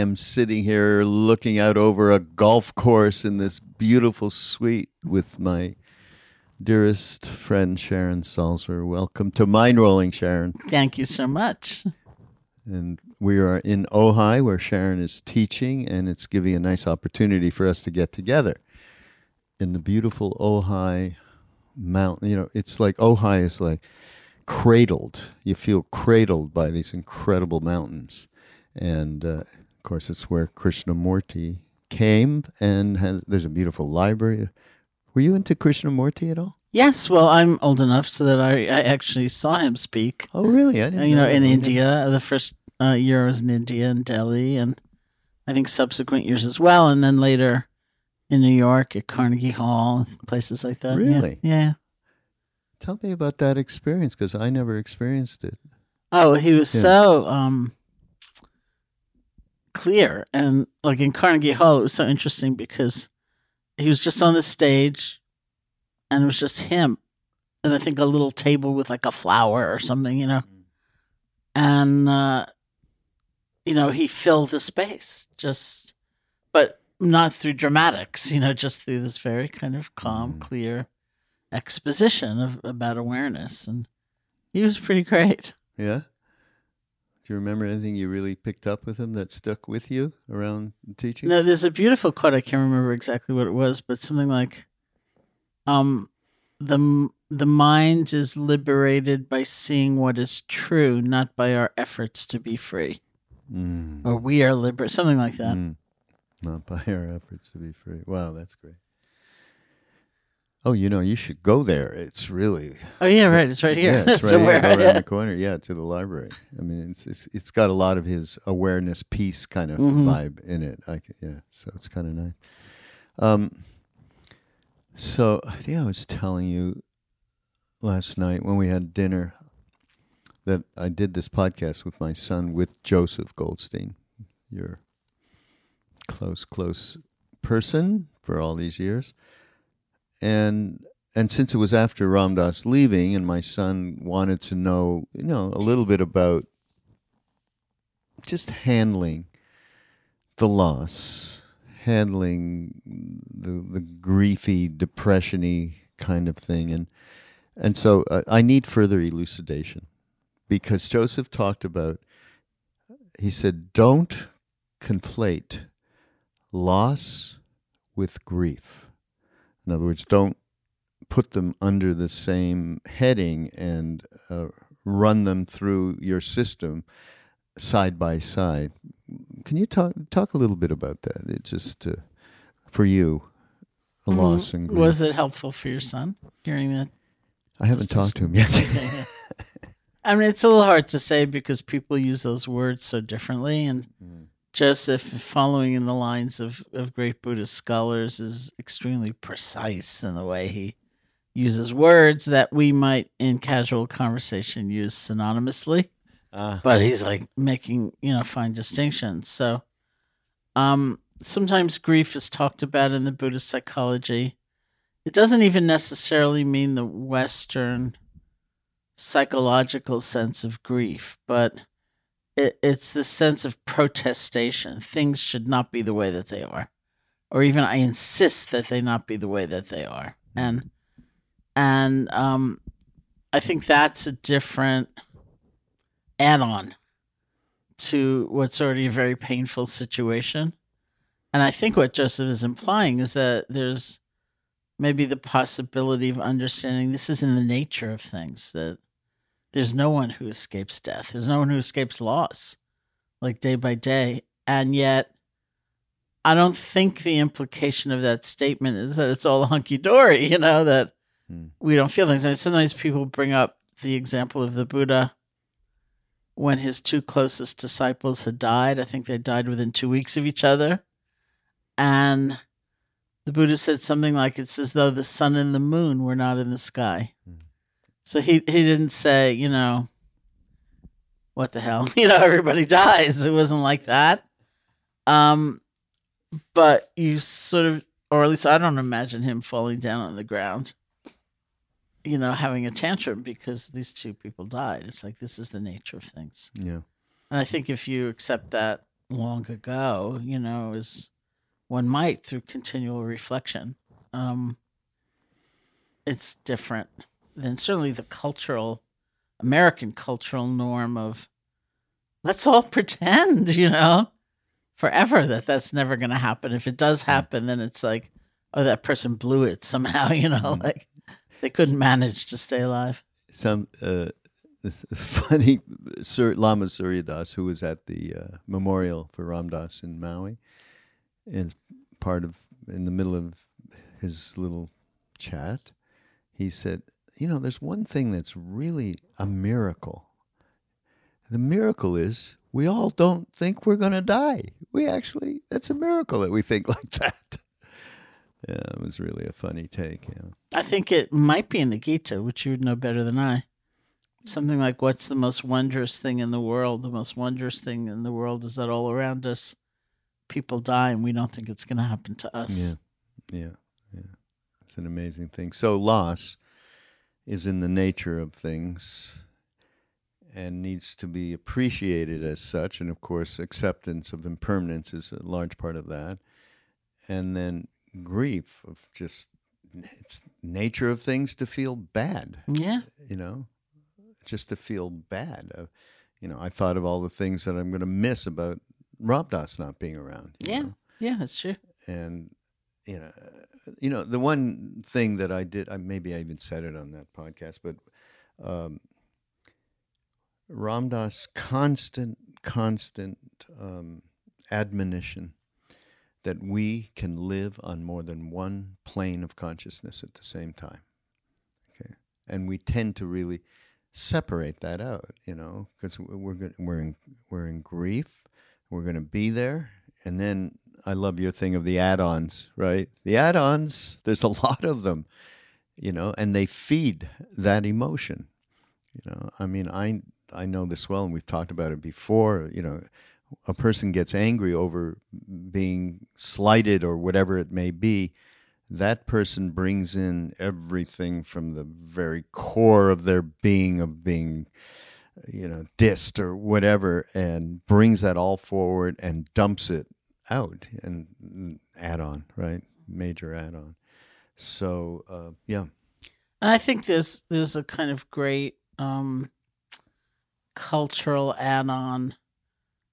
Am sitting here looking out over a golf course in this beautiful suite with my dearest friend Sharon Salzberg. Welcome to Mindrolling, Sharon. Thank you so much. And we are in Ojai, where Sharon is teaching, and it's giving a nice opportunity for us to get together in the beautiful Ojai mountain. You know, it's like Ojai is like cradled. You feel cradled by these incredible mountains and uh, of course it's where Krishnamurti came and has there's a beautiful library. Were you into Krishnamurti at all? Yes, well, I'm old enough so that I, I actually saw him speak. Oh, really? I didn't you know, know in. India, the first uh, year I was in India and Delhi, and I think subsequent years as well, and then later in New York at Carnegie Hall, places like that. Yeah, Really? Yeah. Tell me about that experience because I never experienced it. Oh, he was Yeah. so um clear and like in Carnegie Hall it was so interesting because he was just on the stage and it was just him and I think a little table with like a flower or something, you know. And uh you know, he filled the space just but not through dramatics, you know, just through this very kind of calm, Mm. clear exposition of about awareness and he was pretty great. Yeah. Do you remember anything you really picked up with him that stuck with you around teaching? No, there's a beautiful quote. I can't remember exactly what it was, but something like, "Um, the the mind is liberated by seeing what is true, not by our efforts to be free, Mm. or we are liberated." Something like that. Mm. Not by our efforts to be free. Wow, that's great. Oh, you know, you should go there. It's really Oh yeah, right. It's right here. Yeah, it's right Somewhere. here, around the corner. Yeah, to the library. I mean, it's it's, it's got a lot of his awareness peace kind of Mhm. vibe in it. I yeah, so it's kind of nice. Um, so I think I was telling you last night when we had dinner that I did this podcast with my son with Joseph Goldstein, your close close person for all these years and and since it was after Ram Dass leaving, and my son wanted to know, you know, a little bit about just handling the loss, handling the the griefy, depressiony kind of thing, and and so uh, I need further elucidation because Joseph talked about. He said, "Don't conflate loss with grief." In other words, don't put them under the same heading and uh, run them through your system side by side. Can you talk talk a little bit about that? It just uh, for you, a loss and grief. Mm-hmm. Was it helpful for your son hearing that? I haven't talked to him yet. Okay, yeah. I mean, it's a little hard to say because people use those words so differently. And Joseph, following in the lines of, of great Buddhist scholars, is extremely precise in the way he uses words that we might, in casual conversation, use synonymously. Ah. But he's like making, you know, fine distinctions. So um, sometimes grief is talked about in the Buddhist psychology. It doesn't even necessarily mean the Western psychological sense of grief, but it, it's the sense of protestation. Things should not be the way that they are, or even I insist that they not be the way that they are. And and um, I think that's a different add on to what's already a very painful situation. And I think what Joseph is implying is that there's maybe the possibility of understanding this is in the nature of things, that there's no one who escapes death, there's no one who escapes loss, like day by day. And yet, I don't think the implication of that statement is that it's all hunky dory, you know, that Hmm. we don't feel things. And sometimes people bring up the example of the Buddha when his two closest disciples had died. I think they died within two weeks of each other. And the Buddha said something like, It's as though the sun and the moon were not in the sky. Hmm. So he, he didn't say, you know, what the hell? You know, everybody dies. It wasn't like that. Um, but you sort of, or at least I don't imagine him falling down on the ground, you know, having a tantrum because these two people died. It's like this is the nature of things. Yeah. And I think if you accept that long ago, you know, as one might through continual reflection, um, it's different than certainly the cultural, American cultural norm of let's all pretend, you know, forever that that's never going to happen. If it does happen, then it's like, oh, that person blew it somehow, you know, Mhm. like they couldn't manage to stay alive. Some uh, funny Sir Lama Surya Das, who was at the uh, memorial for Ram Dass in Maui, is part of in the middle of his little chat. He said, "You know, there's one thing that's really a miracle. The miracle is we all don't think we're going to die. We actually, that's a miracle that we think like that." Yeah, it was really a funny take. Yeah. I think it might be in the Gita, which you would know better than I. Something like, What's the most wondrous thing in the world? The most wondrous thing in the world is that all around us, people die and we don't think it's going to happen to us. Yeah, yeah, yeah. It's an amazing thing. So loss is in the nature of things and needs to be appreciated as such. And of course, acceptance of impermanence is a large part of that. And then grief of just it's nature of things to feel bad Yeah. you know, just to feel bad. Uh, you know, I thought of all the things that I'm going to miss about Ram Dass not being around. Yeah. know? Yeah, that's true. and you know, you know, the one thing that I did, I, maybe I even said it on that podcast, but um, Ram Dass' constant, constant um, admonition that we can live on more than one plane of consciousness at the same time. Okay, and we tend to really separate that out, you know, because we're we're in we're in grief, we're going to be there, and then I love your thing of the add-ons, right? The add-ons, there's a lot of them, you know, and they feed that emotion. You know, I mean, I I know this well, and we've talked about it before. You know, a person gets angry over being slighted or whatever it may be. That person brings in everything from the very core of their being of being, you know, dissed or whatever, and brings that all forward and dumps it out and add on, right? Major add on. So, uh, yeah. And I think there's there's a kind of great um, cultural add-on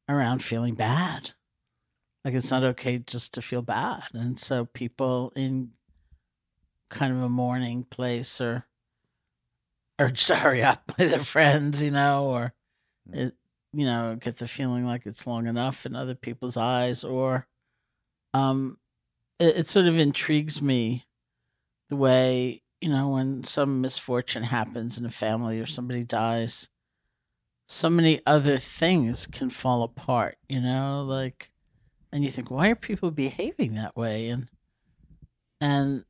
around feeling bad. Like it's not okay just to feel bad, and so people in kind of a mourning place or urged to hurry up by their friends, you know, or it, you know, get the feeling like it's long enough in other people's eyes, or um, it, it sort of intrigues me the way you know when some misfortune happens in a family or somebody dies so many other things can fall apart you know like and you think why are people behaving that way? And and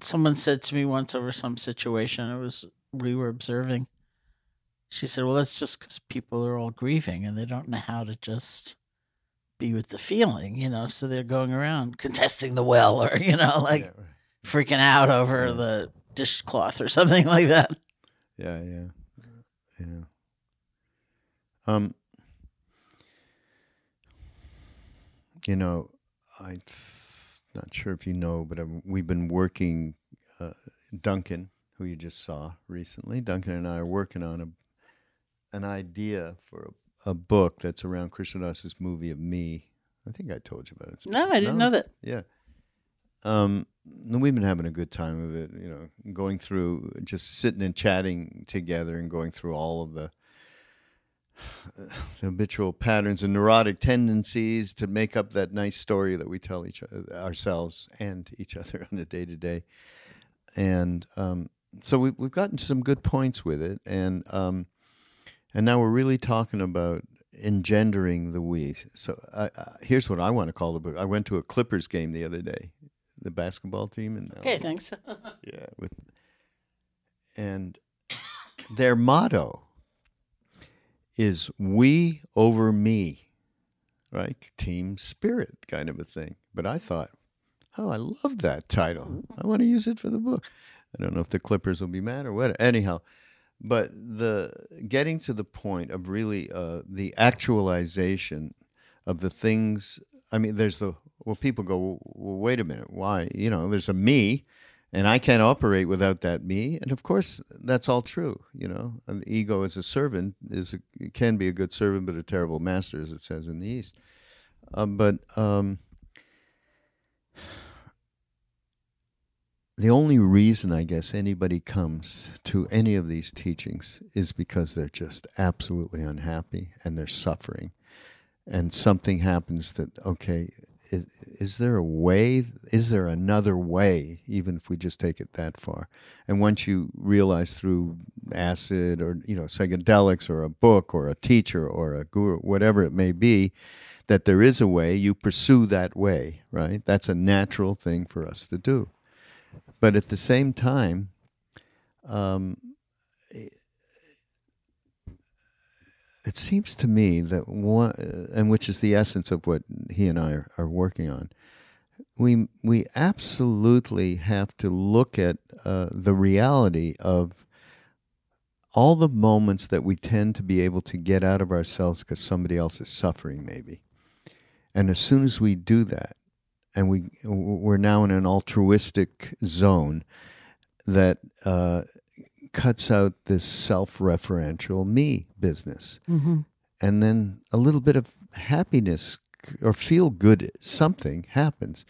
someone said to me once over some situation it was we were observing she said well that's just because people are all grieving and they don't know how to just be with the feeling you know so they're going around contesting the well or you know like yeah, right. freaking out over Yeah. the dishcloth or something like that. Yeah, yeah, yeah. Um, you know, I'm not sure if you know, but um we've been working. Uh, Duncan, who you just saw recently. Duncan and I are working on a an idea for a, a book that's around Krishna Das's movie of me. I think I told you about it. No, I didn't know that. Yeah. Um, we've been having a good time of it, you know, going through just sitting and chatting together and going through all of the, the habitual patterns and neurotic tendencies to make up that nice story that we tell each ourselves and each other on a day to day. And um, so we, we've gotten some good points with it, and um, and now we're really talking about engendering the we. So uh, uh, here's what I want to call the book. I went to a Clippers game the other day, the basketball team, and Okay, thanks. yeah, with and their motto is "We over me," right? Team spirit kind of a thing. But I thought, oh, I love that title. I want to use it for the book. I don't know if the Clippers will be mad or what. Anyhow, but the getting to the point of really uh, the actualization of the things. I mean, there's the well, people go, well, wait a minute, why? You know, there's a me, and I can't operate without that me. And of course, that's all true. You know, an ego as a servant is a, can be a good servant, but a terrible master, as it says in the East. Um, but um, the only reason I guess anybody comes to any of these teachings is because they're just absolutely unhappy and they're suffering. And something happens that, okay, is, is, there a way? Is there another way, even if we just take it that far? And once you realize through acid or, you know, psychedelics or a book or a teacher or a guru, whatever it may be, that there is a way, you pursue that way, right? That's a natural thing for us to do. But at the same time, um, it seems to me that one, and which is the essence of what he and I are, are working on, we we absolutely have to look at uh, the reality of all the moments that we tend to be able to get out of ourselves because somebody else is suffering, maybe. And as soon as we do that, and we we're now in an altruistic zone that uh, cuts out this self-referential me business, mm-hmm. and then a little bit of happiness or feel good something happens.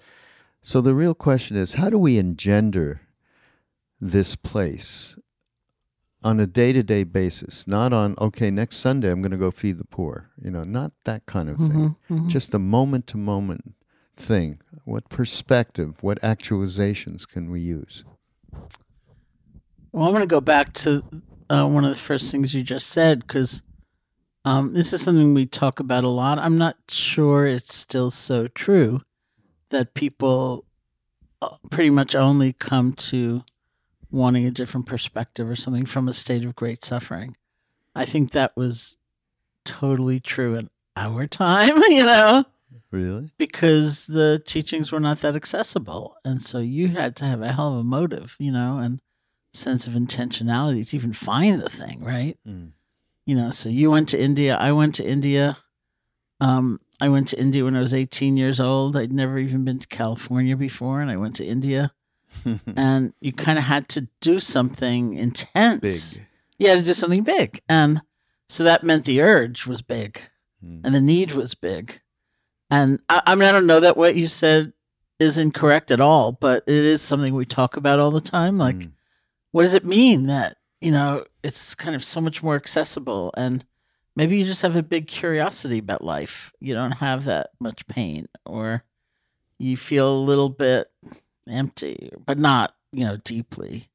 So the real question is, how do we engender this place on a day-to-day basis not on okay next sunday i'm going to go feed the poor you know not that kind of thing Mm-hmm. Mm-hmm. just a moment-to-moment thing what perspective what actualizations can we use Well, I'm going to go back to uh, one of the first things you just said because um, this is something we talk about a lot. I'm not sure it's still so true that people uh, pretty much only come to wanting a different perspective or something from a state of great suffering. I think that was totally true in our time, you know, really because the teachings were not that accessible. And so you had to have a hell of a motive, you know, and sense of intentionality to even find the thing, right? Mm. You know, so you went to India, I went to India. Um, I went to India when I was 18 years old. I'd never even been to California before, and I went to India. and you kind of had to do something intense. big You had to do something big. And so that meant the urge was big Mm. and the need was big. And I, I mean, I don't know that what you said is incorrect at all, but it is something we talk about all the time. Like, Mm. what does it mean that, you know, it's kind of so much more accessible and maybe you just have a big curiosity about life. You don't have that much pain or you feel a little bit empty, but not, you know, deeply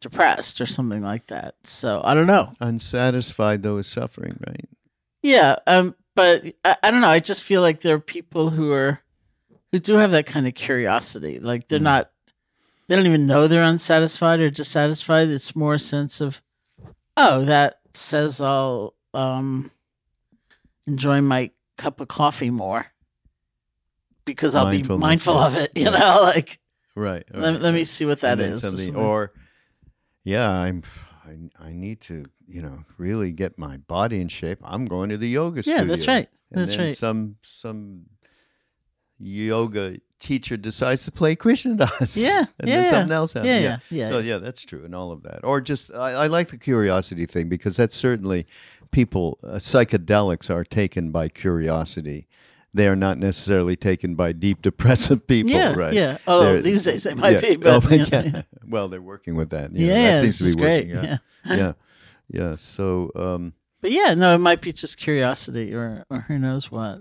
depressed or something like that. So I don't know. unsatisfied though is suffering right Yeah, um, but I, I don't know. I just feel like there are people who are who do have that kind of curiosity. Like they're Mm. not, they don't even know they're unsatisfied or dissatisfied. It's more a sense of, oh, that says I'll um enjoy my cup of coffee more because I'll be mindful yeah. of it. You Yeah. know, like right, let, right, let me see what that is. or or yeah i'm I, I need to you know really get my body in shape i'm going to the yoga yeah, studio that's right. and That's then right. some some yoga teacher decides to play Krishna Das. Yeah, and yeah, then yeah. something else happens. Yeah, yeah, yeah, So yeah. yeah, that's true, and all of that. Or just I, I like the curiosity thing because that's certainly people. Uh, psychedelics are taken by curiosity. They are not necessarily taken by deep depressive people, Yeah, right? yeah. Oh, They're- these days they might yeah. be, but, Oh, yeah. yeah. well, they're working with that. you know, Yeah, that seems to be great. working. Yeah. yeah, yeah. So, um, But yeah, no, it might be just curiosity or or who knows what.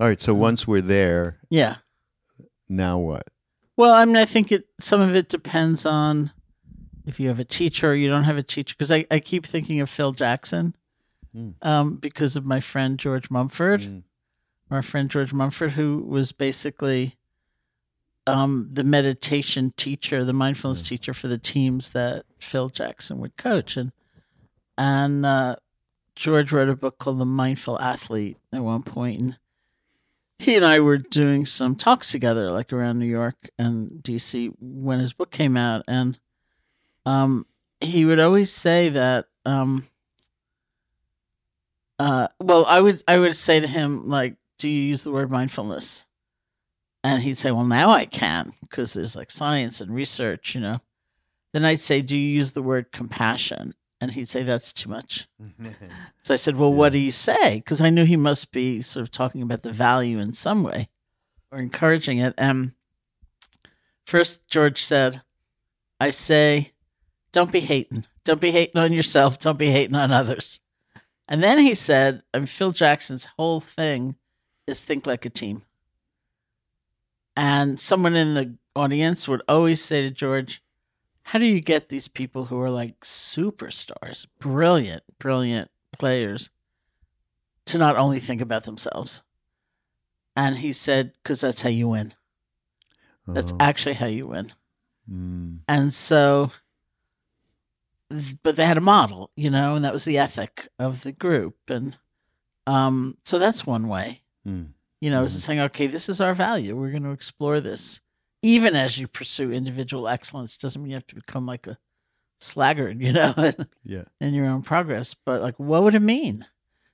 all right. So once we're there, Yeah. now what? Well, I mean, I think it. Some of it depends on if you have a teacher or you don't have a teacher. Because I, I keep thinking of Phil Jackson, Mm. um, because of my friend George Mumford, Mm. our friend George Mumford, who was basically um, the meditation teacher, the mindfulness teacher for the teams that Phil Jackson would coach, and and uh, George wrote a book called The Mindful Athlete at one point, and he and I were doing some talks together, like around New York and DC, when his book came out, and um, he would always say that. Um, uh, well, I would I would say to him like, "Do you use the word mindfulness?" And he'd say, "Well, now I can because there's like science and research, you know." Then I'd say, "Do you use the word compassion?" And he'd say, "That's too much." So I said, Well, what do you say? Because I knew he must be sort of talking about the value in some way or encouraging it. And first, George said, I say, don't be hating. Don't be hating on yourself. Don't be hating on others. And then he said, and Phil Jackson's whole thing is think like a team. And someone in the audience would always say to George, how do you get these people who are like superstars, brilliant, brilliant players to not only think about themselves? And he said, because that's how you win. That's Oh, actually how you win. mm, And so, but they had a model, you know, and that was the ethic of the group. And um, so that's one way, mm. you know, is saying, okay, this is our value. We're going to explore this. Even as you pursue individual excellence, doesn't mean you have to become like a slaggard, you know, Yeah. in your own progress. But like, what would it mean?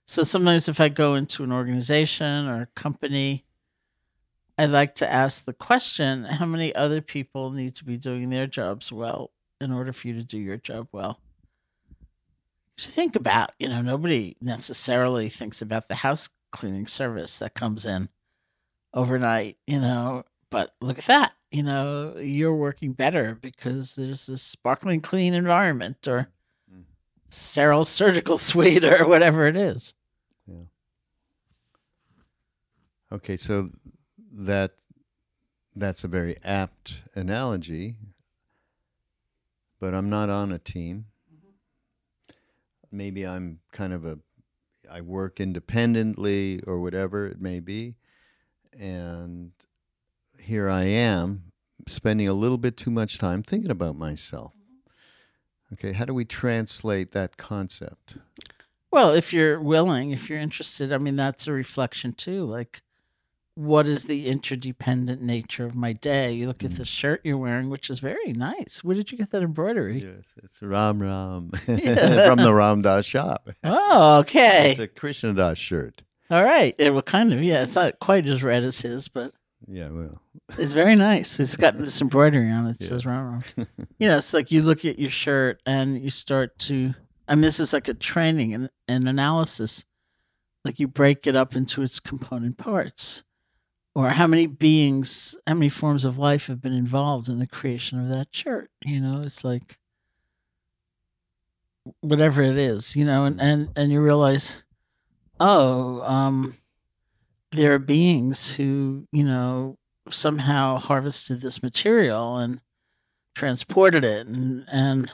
So sometimes if I go into an organization or a company, I like to ask the question how many other people need to be doing their jobs well in order for you to do your job well? So think about, you know, nobody necessarily thinks about the house cleaning service that comes in overnight, you know, but look at that. You know, you're working better because there's this sparkling clean environment or Mm. sterile surgical suite or whatever it is. Yeah. Okay, so that that's a very apt analogy, but I'm not on a team. Maybe I'm kind of a I work independently or whatever it may be, and here I am spending a little bit too much time thinking about myself. Okay, how do we translate that concept? Well, if you're willing, if you're interested, I mean, that's a reflection too. Like, what is the interdependent nature of my day? You look at hmm. the shirt you're wearing, which is very nice. Where did you get that embroidery? Yes, it's Ram Ram Yeah. from the Ram Dass shop. Oh, okay. It's a Krishna Das shirt. All right. Yeah, well, kind of. Yeah, it's not quite as red as his, but Yeah, well, it's very nice. It's got this embroidery on it. It Yeah. says "Rom Rom." you know, it's like you look at your shirt and you start to. I mean, this is like a training and an analysis. Like you break it up into its component parts, or how many beings, how many forms of life have been involved in the creation of that shirt. You know, it's like whatever it is. You know, and and and you realize, oh, um, there are beings who you know somehow harvested this material and transported it and and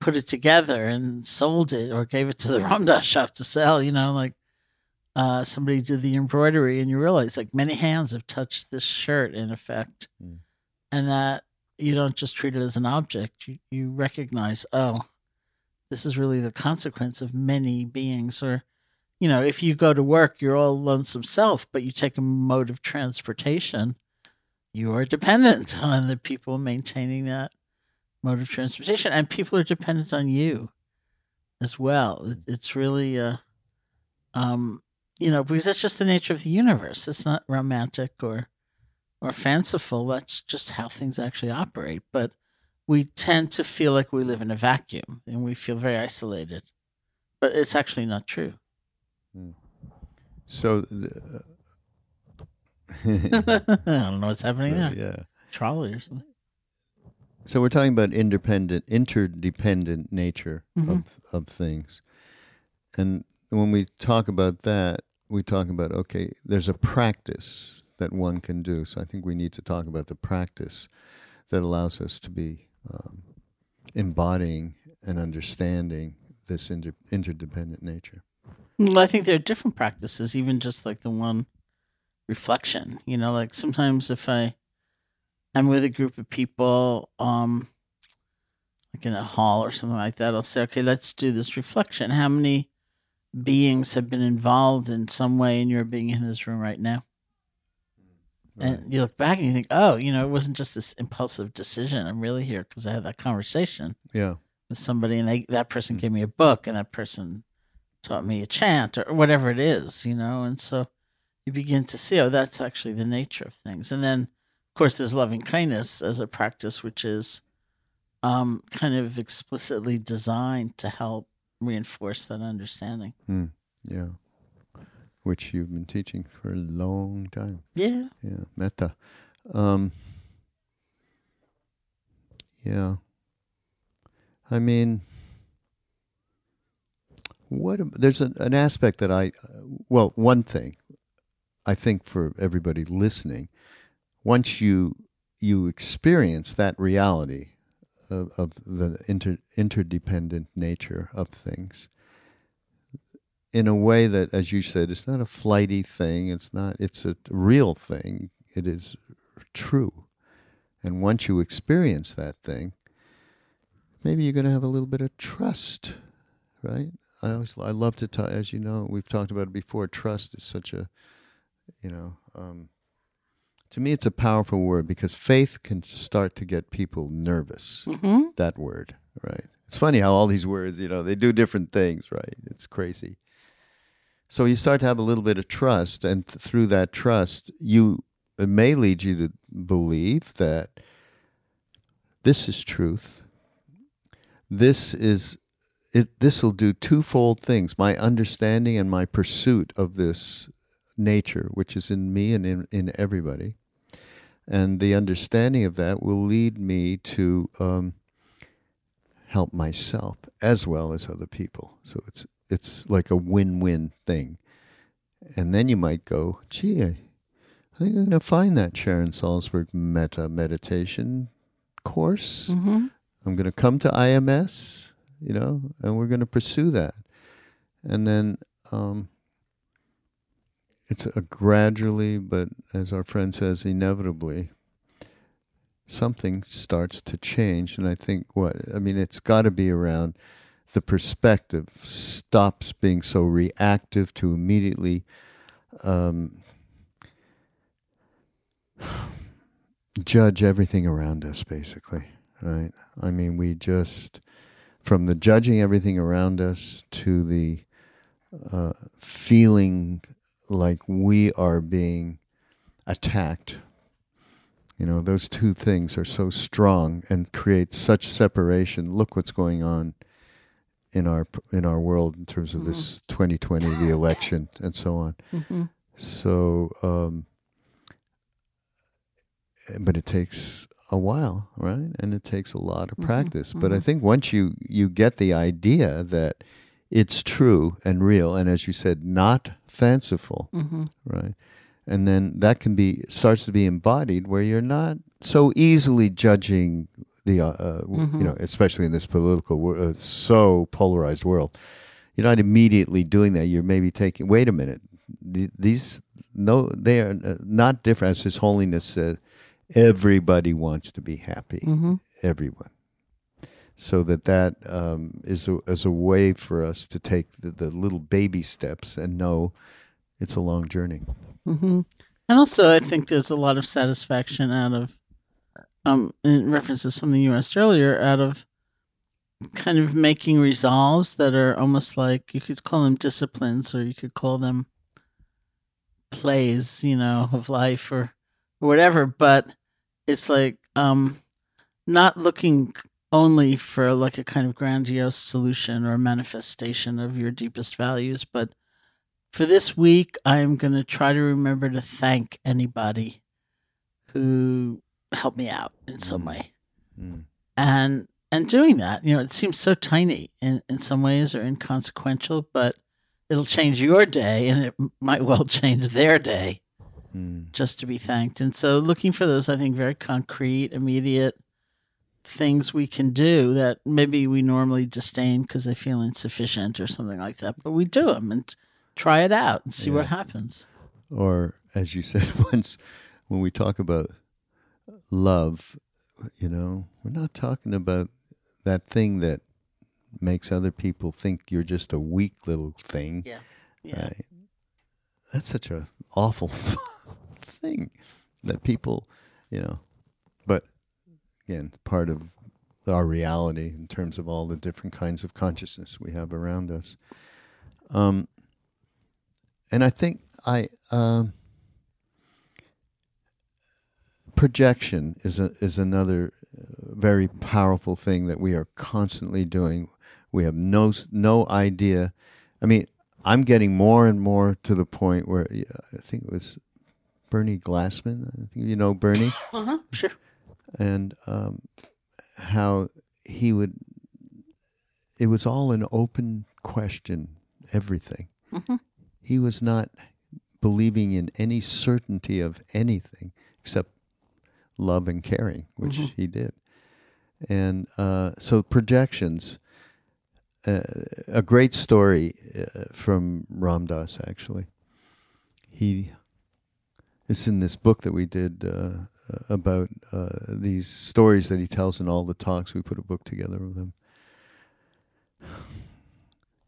put it together and sold it or gave it to the Ram Dass shop to sell. You know, like uh, somebody did the embroidery, and you realize like many hands have touched this shirt in effect, Mm. and that you don't just treat it as an object. You you recognize, oh, this is really the consequence of many beings or you know, if you go to work, you're all lonesome self, but you take a mode of transportation, you are dependent on the people maintaining that mode of transportation, and people are dependent on you as well. It's really, uh, um, you know, because that's just the nature of the universe. It's not romantic or or fanciful. That's just how things actually operate. But we tend to feel like we live in a vacuum and we feel very isolated. But it's actually not true. So, the, I don't know what's happening there. yeah. Trolley or something. So we're talking about independent, interdependent nature of of things, and when we talk about that, we talk about okay, there's a practice that one can do. So I think we need to talk about the practice that allows us to be um, embodying and understanding this inter- interdependent nature. Well, I think there are different practices, even just like the one reflection. You know, like sometimes if I I'm with a group of people, um, like in a hall or something like that, I'll say, okay, let's do this reflection. How many beings have been involved in some way in your being in this room right now? And you look back and you think, oh, you know, it wasn't just this impulsive decision. I'm really here because I had that conversation Yeah, with somebody, and they, that person gave me a book, and that person taught me a chant or whatever it is, you know. And so you begin to see, oh, that's actually the nature of things. And then, of course, there's loving kindness as a practice, which is um, kind of explicitly designed to help reinforce that understanding. yeah, which you've been teaching for a long time. Yeah. Yeah, metta. Um, yeah. I mean, what there's an, an aspect that I, well, one thing I think for everybody listening, once you you experience that reality of, of the inter, interdependent nature of things, in a way that, as you said, it's not a flighty thing. It's not. It's a real thing. It is true. And once you experience that thing, maybe you're going to have a little bit of trust, right? I always, I love to talk. As you know, we've talked about it before. Trust is such a, you know, um, to me, it's a powerful word because faith can start to get people nervous. Mm-hmm. That word, right? It's funny how all these words, you know, they do different things, right? It's crazy. So you start to have a little bit of trust, and th- through that trust, you it may lead you to believe that this is truth. This is it. This will do twofold things: my understanding and my pursuit of this nature, which is in me and in, in everybody, and the understanding of that will lead me to um, help myself as well as other people. So it's it's like a win-win thing. And then you might go, gee, I, I think I'm going to find that Sharon Salzberg metta meditation course. Mm-hmm. I'm going to come to IMS, you know, and we're going to pursue that. And then um, it's a gradually, but as our friend says, inevitably, something starts to change. And I think what, I mean, it's got to be around the perspective stops being so reactive to immediately um, judge everything around us, basically, right? I mean, we just, from the judging everything around us to the uh, feeling like we are being attacked. You know, those two things are so strong and create such separation. Look what's going on in our in our world in terms of this 2020, the election, and so on. Mm-hmm. So, um, but it takes a while, right? And it takes a lot of practice. But I think once you you get the idea that it's true and real, and as you said, not fanciful, Mm-hmm. right? And then that can be starts to be embodied where you're not so easily judging the, uh, uh, you know, especially in this political, uh, so polarized world. You're not immediately doing that. You're maybe taking. Wait a minute. Th- These no, they are uh, not different. As His Holiness said, everybody wants to be happy. Mm-hmm. Everyone. So that that um, is a is a way for us to take the, the little baby steps and know it's a long journey. Mm-hmm. And also, I think there's a lot of satisfaction out of, um, in reference to something you asked earlier, out of kind of making resolves that are almost like you could call them disciplines or you could call them plays, you know, of life or or whatever. But it's like um, not looking only for like a kind of grandiose solution or manifestation of your deepest values, but for this week, I'm going to try to remember to thank anybody who helped me out in some Mm. way. Mm. And and doing that, you know, it seems so tiny in, in some ways or inconsequential, but it'll change your day and it might well change their day Mm. just to be thanked. And so looking for those, I think, very concrete, immediate things we can do that maybe we normally disdain because they feel insufficient or something like that. But we do them and try it out and see what happens. Or, as you said once, when we talk about love, you know, we're not talking about that thing that makes other people think you're just a weak little thing. Yeah. Yeah. Right? That's such a awful thing that people, you know, but again, part of our reality in terms of all the different kinds of consciousness we have around us. Um, and I think I um, projection is a, is another uh, very powerful thing that we are constantly doing. We have no no idea. I mean, I'm getting more and more to the point where I think it was Bernie Glassman. I think you know Bernie Uh-huh. Sure. and um, how he would. It was all an open question. Everything. Mhm. He was not believing in any certainty of anything except love and caring, which Mhm. he did. And uh, so projections. Uh, a great story uh, from Ram Dass actually. He it's in this book that we did uh, uh, about uh, these stories that he tells in all the talks. We put a book together with him.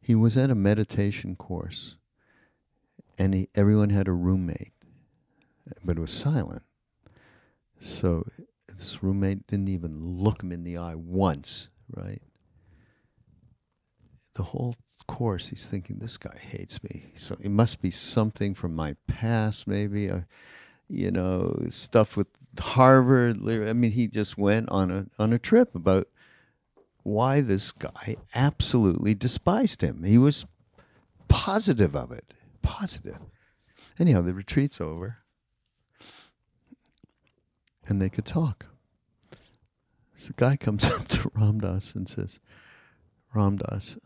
He was at a meditation course, and he, everyone had a roommate, but it was silent. So this roommate didn't even look him in the eye once, right? The whole course, he's thinking, this guy hates me. So it must be something from my past, maybe. Uh, you know, stuff with Harvard. I mean, he just went on a on a trip about why this guy absolutely despised him. He was positive of it. Positive. Anyhow, the retreat's over. And they could talk. So the guy comes up to Ram Dass and says, Ram Dass,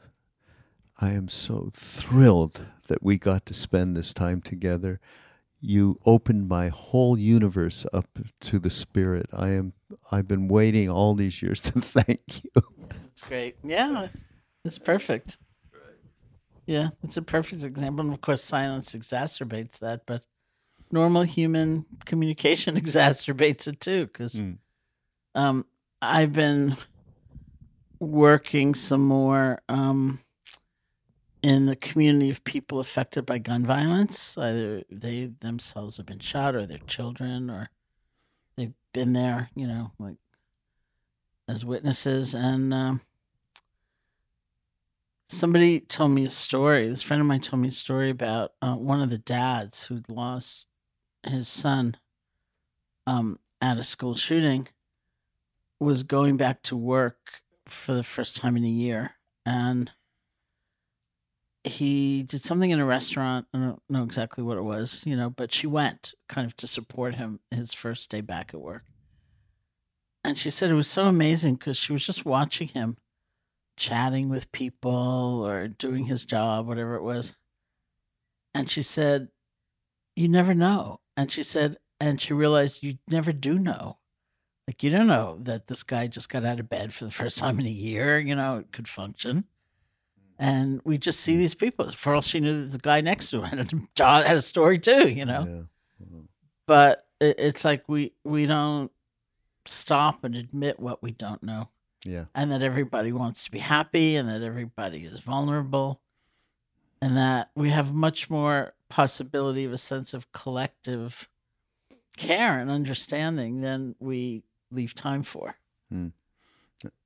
I am so thrilled that we got to spend this time together. You opened my whole universe up to the spirit. I am I've been waiting all these years to thank you. That's great. Yeah. It's perfect. Yeah. It's a perfect example. And of course, silence exacerbates that, but normal human communication exacerbates it too. Because Mm. um, I've been working some more um, in the community of people affected by gun violence. Either they themselves have been shot or their children or they've been there, you know, like as witnesses. And um, somebody told me a story. This friend of mine told me a story about uh, one of the dads who'd lost his son um, at a school shooting was going back to work for the first time in a year and he did something in a restaurant i don't know exactly what it was you know but she went kind of to support him his first day back at work. And she said it was so amazing because she was just watching him chatting with people or doing his job whatever it was. And she said you never know. And she said and she realized you never do know. Like you don't know that this guy just got out of bed for the first time in a year you know it could function and we just see hmm. these people. For all she knew the guy next to her had a, job- had a story too you know? Yeah. Mm-hmm. but it, it's like we we don't stop and admit what we don't know. Yeah. and that everybody wants to be happy and that everybody is vulnerable. And that we have much more possibility of a sense of collective care and understanding than we leave time for hmm.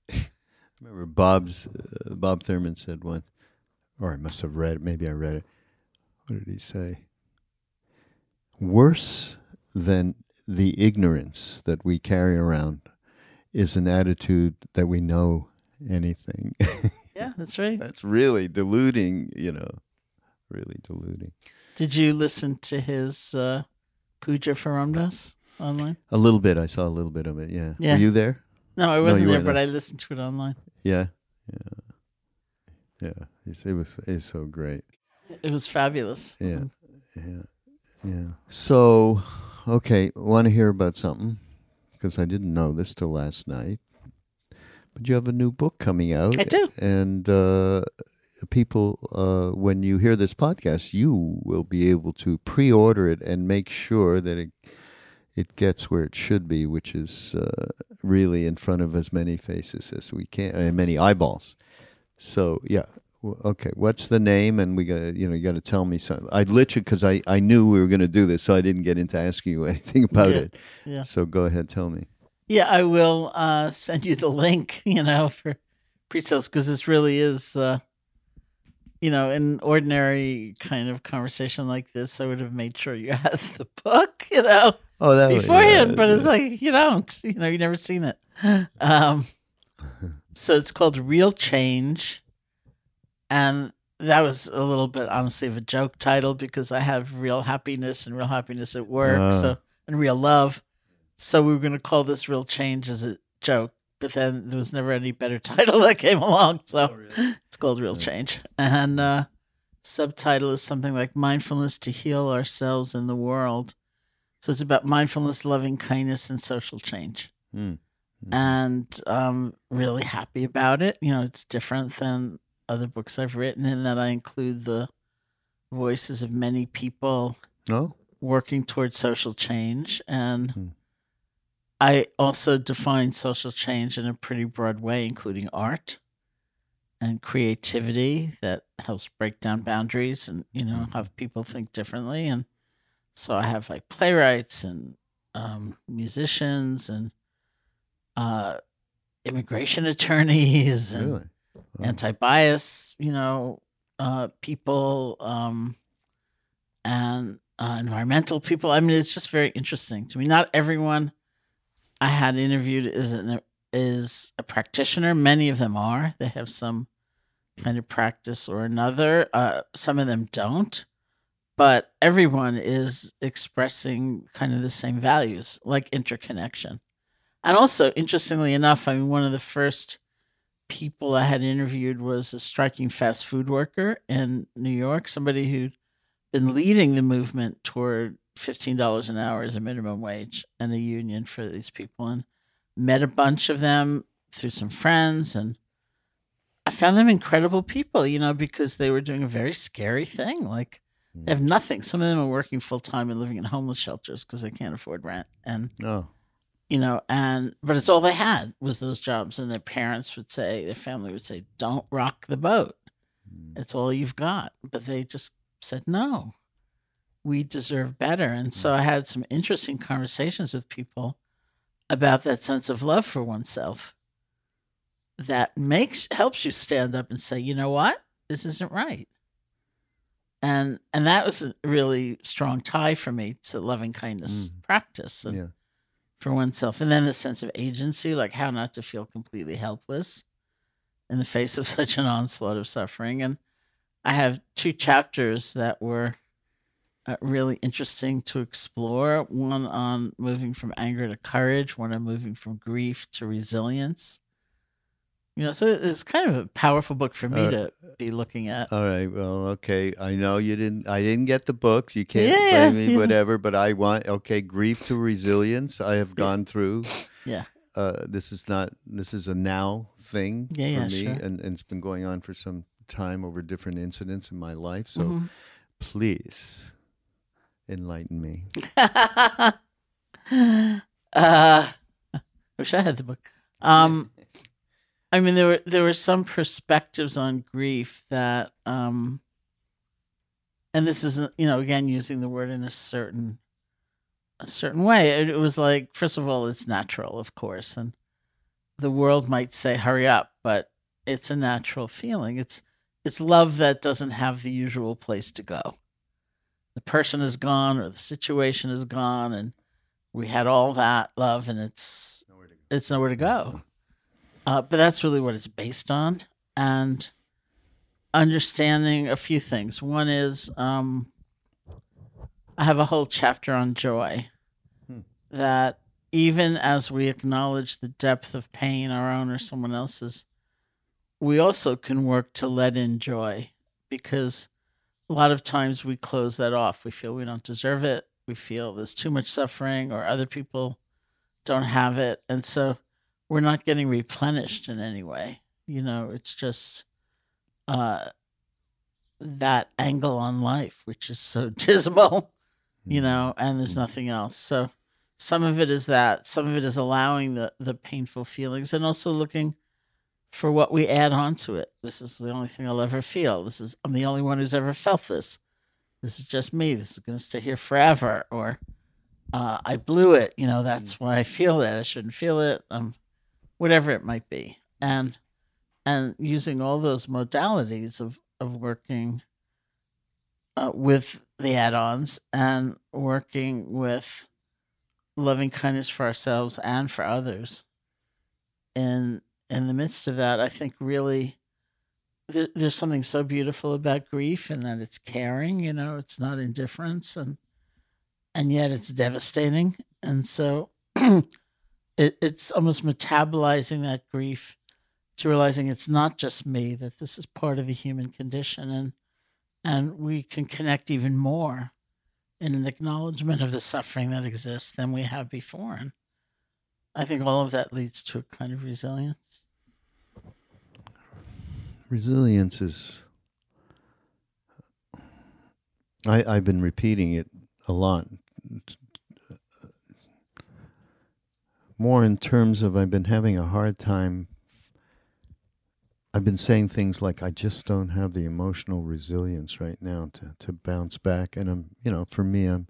remember Bob's uh, Bob Thurman said once, or I must have read it. Maybe I read it. What did he say? Worse than the ignorance that we carry around is an attitude that we know anything. Yeah, that's right. That's really deluding, you know, really deluding. Did you listen to his uh, Puja for Ram Dass online? A little bit. I saw a little bit of it. Yeah. Yeah. Were you there? No, I wasn't you there, but there. I listened to it online. Yeah. Yeah. Yeah. It's, it was. It's so great. It was fabulous. Yeah. Yeah. Yeah. So, okay, want to hear about something because I didn't know this till last night. But you have a new book coming out. I do. And uh, people, uh, when you hear this podcast, you will be able to pre-order it and make sure that it it gets where it should be, which is uh, really in front of as many faces as we can, and many eyeballs. So yeah, okay. What's the name? And we got you know you got to tell me something. I literally because I I knew we were going to do this, so I didn't get into asking you anything about Yeah, it. yeah. So go ahead, tell me. Yeah, I will uh, send you the link, you know, for pre-sales because this really is, uh, you know, an ordinary kind of conversation like this. I would have made sure you had the book, you know, Oh, that beforehand, yeah, but it's like you don't, you know, you never seen it. Um, so it's called Real Change, and that was a little bit honestly of a joke title because I have real happiness and real happiness at work, Ah. so and real love. So we were going to call this Real Change as a joke, but then there was never any better title that came along, so it's called Real Change. And uh, subtitle is something like Mindfulness to Heal Ourselves and the World. So it's about mindfulness, loving kindness, and social change. Mm. And I'm really happy about it. You know, it's different than other books I've written in that I include the voices of many people No. working towards social change. And Hmm. I also define social change in a pretty broad way, including art and creativity that helps break down boundaries and, you know, have people think differently. And so I have like playwrights and um, musicians and uh, immigration attorneys and Really. Wow. anti-bias, you know, uh, people um, and uh, environmental people. I mean, it's just very interesting to me. Not everyone I had interviewed is an, is a practitioner. Many of them are. They have some kind of practice or another. Uh, some of them don't. But everyone is expressing kind of the same values, like interconnection. And also, interestingly enough, I mean, one of the first people I had interviewed was a striking fast food worker in New York, somebody who'd been leading the movement toward $15 an hour as a minimum wage and a union for these people, and met a bunch of them through some friends. And I found them incredible people, you know, because they were doing a very scary thing. Like, they have nothing. Some of them are working full time and living in homeless shelters because they can't afford rent. And Oh. you know, and but it's all they had was those jobs, and their parents would say, their family would say, "Don't rock the boat. Mm. It's all you've got." But they just said, "No, we deserve better." And so I had some interesting conversations with people about that sense of love for oneself that makes helps you stand up and say, "You know what? This isn't right." And and that was a really strong tie for me to loving kindness Mm. practice. And Yeah. for oneself. And then the sense of agency, like how not to feel completely helpless in the face of such an onslaught of suffering. And I have two chapters that were uh, really interesting to explore one on moving from anger to courage, one on moving from grief to resilience. You know, so it's kind of a powerful book for me Uh, to be looking at. All right. Well, okay. I know you didn't. I didn't get the books. You can't Yeah, blame me. yeah. Whatever. But I want. Okay. Grief to resilience. I have Yeah. gone through. Yeah. Uh, this is not. This is a now thing Yeah, yeah, for me, sure. and, and it's been going on for some time over different incidents in my life. So Mhm. please enlighten me. uh, wish I had the book. Um, I mean, there were there were some perspectives on grief that, um, and this isn't you know again using the word in a certain a certain way. It, it was like first of all, it's natural, of course, and the world might say hurry up, but it's a natural feeling. It's it's love that doesn't have the usual place to go the person is gone or the situation is gone and we had all that love, and it's it's nowhere to go. Uh, but that's really what it's based on, and understanding a few things. One is um, I have a whole chapter on joy. That even as we acknowledge the depth of pain, our own or someone else's, we also can work to let in joy because a lot of times we close that off. We feel we don't deserve it. We feel there's too much suffering or other people don't have it. And so we're not getting replenished in any way. You know, it's just uh, that angle on life, which is so dismal, you know, and there's nothing else. So some of it is that, some of it is allowing the, the painful feelings and also looking for what we add on to it. This is the only thing I'll ever feel. This is I'm the only one who's ever felt this. This is just me. This is going to stay here forever. Or uh, I blew it. You know, that's why I feel that. I shouldn't feel it. Um, whatever it might be, and and using all those modalities of of working uh, with the add-ons and working with loving kindness for ourselves and for others in in the midst of that, I think really th- there's something so beautiful about grief and that it's caring. You know, it's not indifference, and and yet it's devastating. And so it, it's almost metabolizing that grief to realizing it's not just me that this is part of the human condition, and and we can connect even more in an acknowledgement of the suffering that exists than we have before. And I think all of that leads to a kind of resilience. Resilience is. I, I've been repeating it a lot. More in terms of I've been having a hard time. I've been saying things like I just don't have the emotional resilience right now to, to bounce back, and I'm you know for me I'm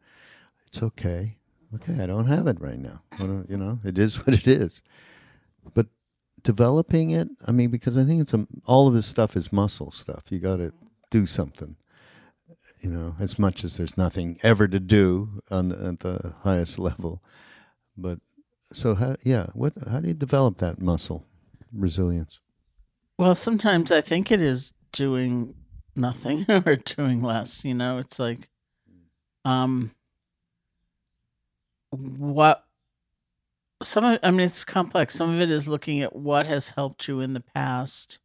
it's okay okay, I don't have it right now. You know, it is what it is. But developing it, I mean, because I think it's a, all of this stuff is muscle stuff. You got to do something. You know, as much as there's nothing ever to do on the, at the highest level, but so how? Yeah, what? How do you develop that muscle resilience? Well, sometimes I think it is doing nothing or doing less. You know, it's like, um, what some of I mean it's complex. Some of it is looking at what has helped you in the past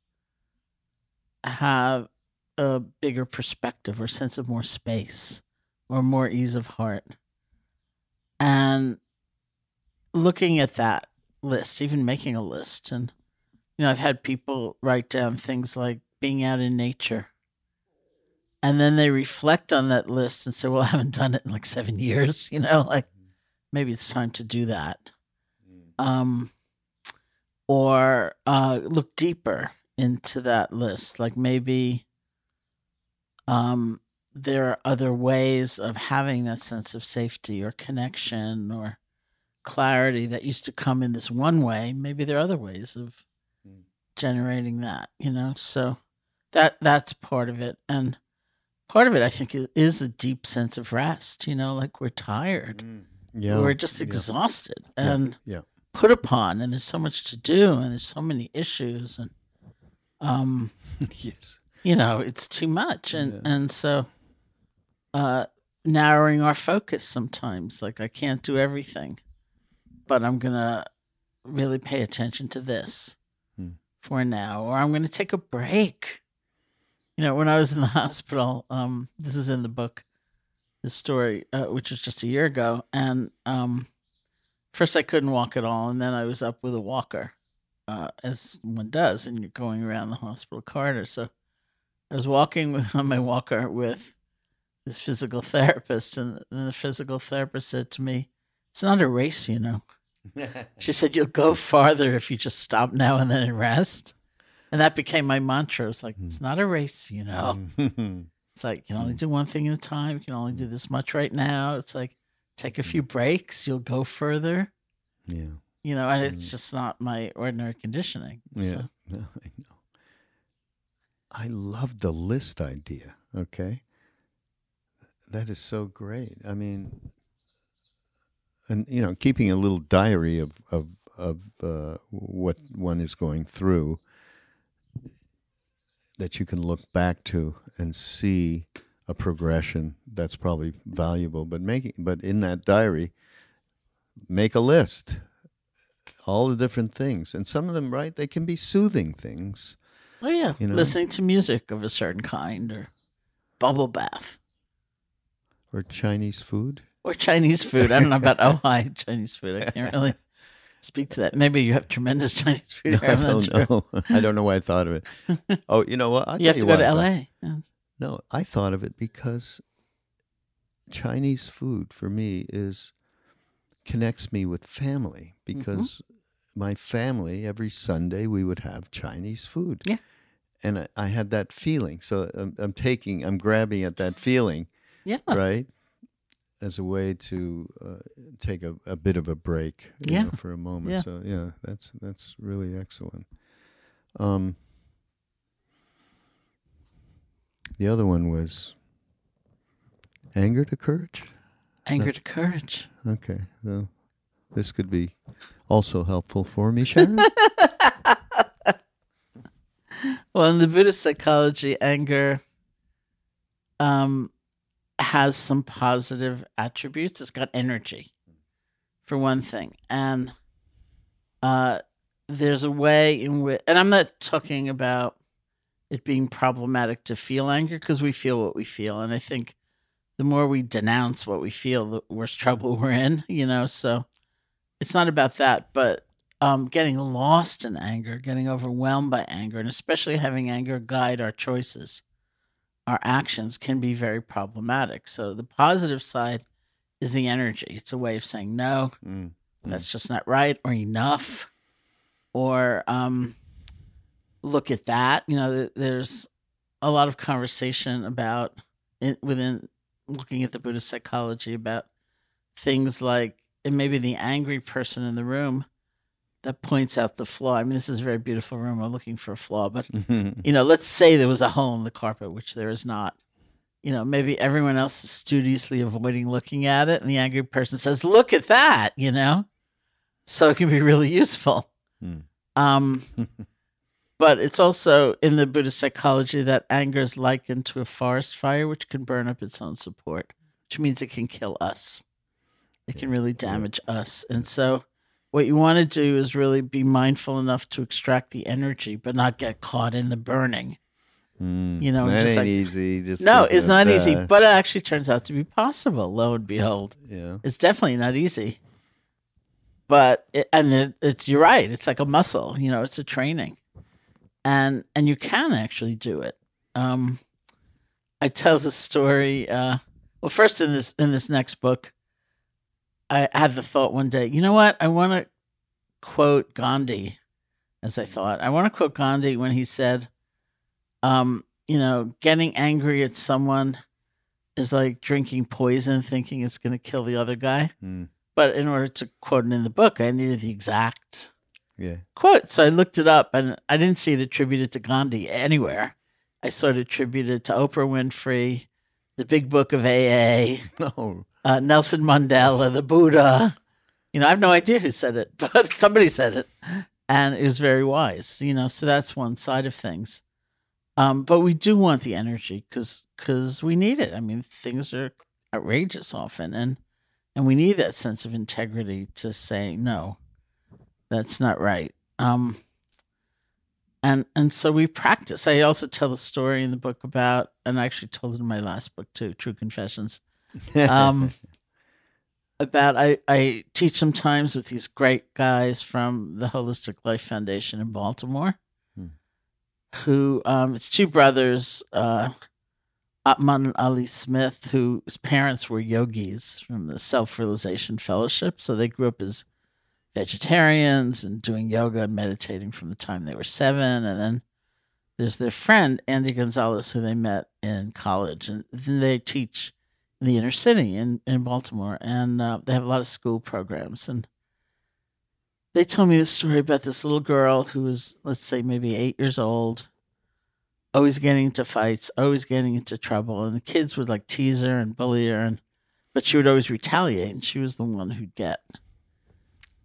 have a bigger perspective or sense of more space or more ease of heart. And looking at that list, even making a list and you know, I've had people write down things like being out in nature. And then they reflect on that list and say, Well, I haven't done it in like seven years, you know, like maybe it's time to do that. Mm. Um, or uh, look deeper into that list. Like maybe um, there are other ways of having that sense of safety or connection or clarity that used to come in this one way. Maybe there are other ways of mm. generating that, you know? So that that's part of it. And part of it, I think, is a deep sense of rest, you know, like we're tired. Mm yeah. we're just exhausted yeah. and yeah. put upon, and there's so much to do, and there's so many issues, and um, yes, you know, it's too much, and yeah. and so, uh, narrowing our focus sometimes. Like I can't do everything, but I'm gonna really pay attention to this hmm. for now, or I'm gonna take a break. You know, when I was in the hospital, um, this is in the book this story, uh, which was just a year ago. And um, first, I couldn't walk at all, and then I was up with a walker, uh, as one does, and you're going around the hospital corridor. So I was walking on my walker with this physical therapist, and the physical therapist said to me, "It's not a race, you know." she said, "You'll go farther if you just stop now and then and rest." And that became my mantra. It's like, it's not a race, you know. It's like you can only mm. do one thing at a time. You can only do this much right now. It's like take a few mm. breaks, you'll go further. Yeah. You know, and it's just not my ordinary conditioning. Yeah. So. No, I know. I love the list idea. Okay. That is so great. I mean, and you know, keeping a little diary of of of uh, what one is going through that you can look back to and see a progression that's probably valuable. But making but in that diary make a list. All the different things. And some of them right they can be soothing things. Oh yeah, You know? listening to music of a certain kind, or bubble bath, or chinese food or Chinese food. I don't know about Ojai Chinese food. I can't really speak to that. Maybe you have tremendous Chinese food. here, I don't sure. know. I don't know why I thought of it. Oh, you know what? I'll You have to go to I thought- L.A. Yeah. No, I thought of it because Chinese food for me is connects me with family mm-hmm. because my family every Sunday we would have Chinese food. Yeah. And I, I had that feeling. So I'm, I'm taking, I'm grabbing at that feeling, Yeah. right? As a way to uh, take a, a bit of a break Yeah. know, for a moment. Yeah. So yeah, that's that's really excellent. Um, the other one was anger to courage. Anger to courage. Okay, well, this could be also helpful for me, Sharon. Well, in the Buddhist psychology, anger um, has some positive attributes. It's got energy, for one thing, and uh, there's a way in which, and I'm not talking about it being problematic to feel anger because we feel what we feel, and I think the more we denounce what we feel, the worse trouble we're in. You know, so it's not about that, but um, getting lost in anger, getting overwhelmed by anger, and especially having anger guide our choices, our actions can be very problematic. So the positive side is the energy. It's a way of saying no, Mm. that's just not right, or enough, or um, look at that. You know, th- there's a lot of conversation about in, within looking at the Buddhist psychology about things like it may be the angry person in the room that points out the flaw. I mean, this is a very beautiful room. I'm looking for a flaw, but you know, let's say there was a hole in the carpet, which there is not. You know, maybe everyone else is studiously avoiding looking at it, and the angry person says, "Look at that," you know. So it can be really useful. Hmm. Um, but it's also in the Buddhist psychology that anger is likened to a forest fire, which can burn up its own support, which means it can kill us. It can really damage us, and so what you want to do is really be mindful enough to extract the energy, but not get caught in the burning. Mm. You know, that just ain't like- easy. Just No, it's not easy, but it actually turns out to be possible. Lo and behold, yeah, it's definitely not easy. But it, and it, it's you're right. It's like a muscle. You know, it's a training, and and you can actually do it. Um, I tell the story. Uh, well, first in this in this next book, I had the thought one day. You know what? I want to quote Gandhi, as I thought. I want to quote Gandhi when he said, um, "You know, getting angry at someone." is like drinking poison thinking it's going to kill the other guy. Mm. But in order to quote it in the book, I needed the exact yeah. quote. So I looked it up and I didn't see it attributed to Gandhi anywhere. I saw it attributed to Oprah Winfrey, the big book of AA, No, uh, Nelson Mandela, the Buddha. You know, I have no idea who said it, but somebody said it. And it was very wise, you know, so that's one side of things. Um, but we do want the energy because because we need it. I mean, things are outrageous often, and and we need that sense of integrity to say no, that's not right. Um, and and so we practice. I also tell a story in the book about, and I actually told it in my last book too, True Confessions um, about I, I teach sometimes with these great guys from the Holistic Life Foundation in Baltimore, Hmm. who um, it's two brothers, uh, Atman and Ali Smith, whose parents were yogis from the Self Realization Fellowship, so they grew up as vegetarians and doing yoga and meditating from the time they were seven, and then. There's their friend Andy Gonzalez, who they met in college, and then they teach the inner city in, in Baltimore, and uh, they have a lot of school programs. And they told me the story about this little girl who was, let's say, maybe eight years old, always getting into fights, always getting into trouble, and the kids would like tease her and bully her. And but she would always retaliate, and she was the one who'd get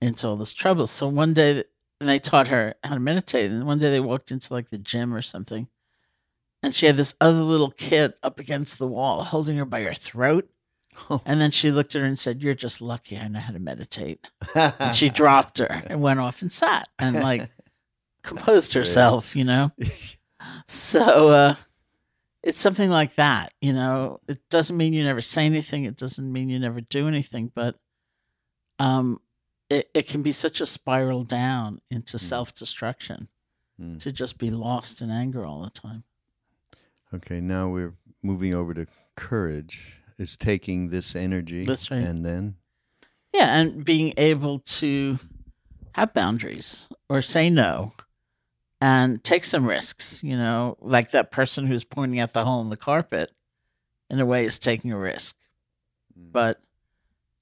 into all this trouble. So one day, and they taught her how to meditate, and one day they walked into like the gym or something, and she had this other little kid up against the wall holding her by her throat. Oh. And then she looked at her and said, You're just lucky I know how to meditate. And she dropped her and went off and sat and like composed herself, you know? So uh, it's something like that, you know? It doesn't mean you never say anything, it doesn't mean you never do anything, but um, it, it can be such a spiral down into self destruction Mm. to just be lost in anger all the time. Okay, now we're moving over to courage. Is taking this energy That's right. and then Yeah, and being able to have boundaries or say no and take some risks, you know, like that person who's pointing at the hole in the carpet in a way is taking a risk. But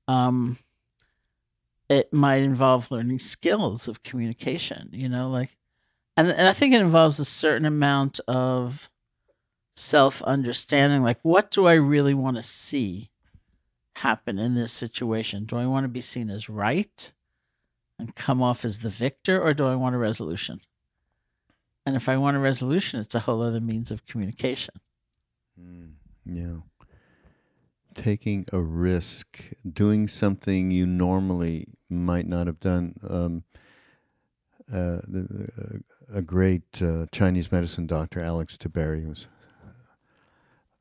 um it might involve learning skills of communication, you know, like and and I think it involves a certain amount of self understanding like what do I really want to see happen in this situation? Do I want to be seen as right and come off as the victor, or do I want a resolution? And if I want a resolution, it's a whole other means of communication. Mm, yeah. Taking a risk, doing something you normally might not have done. Um, uh, the, the, a great uh, Chinese medicine doctor, Alex Tiberi, was.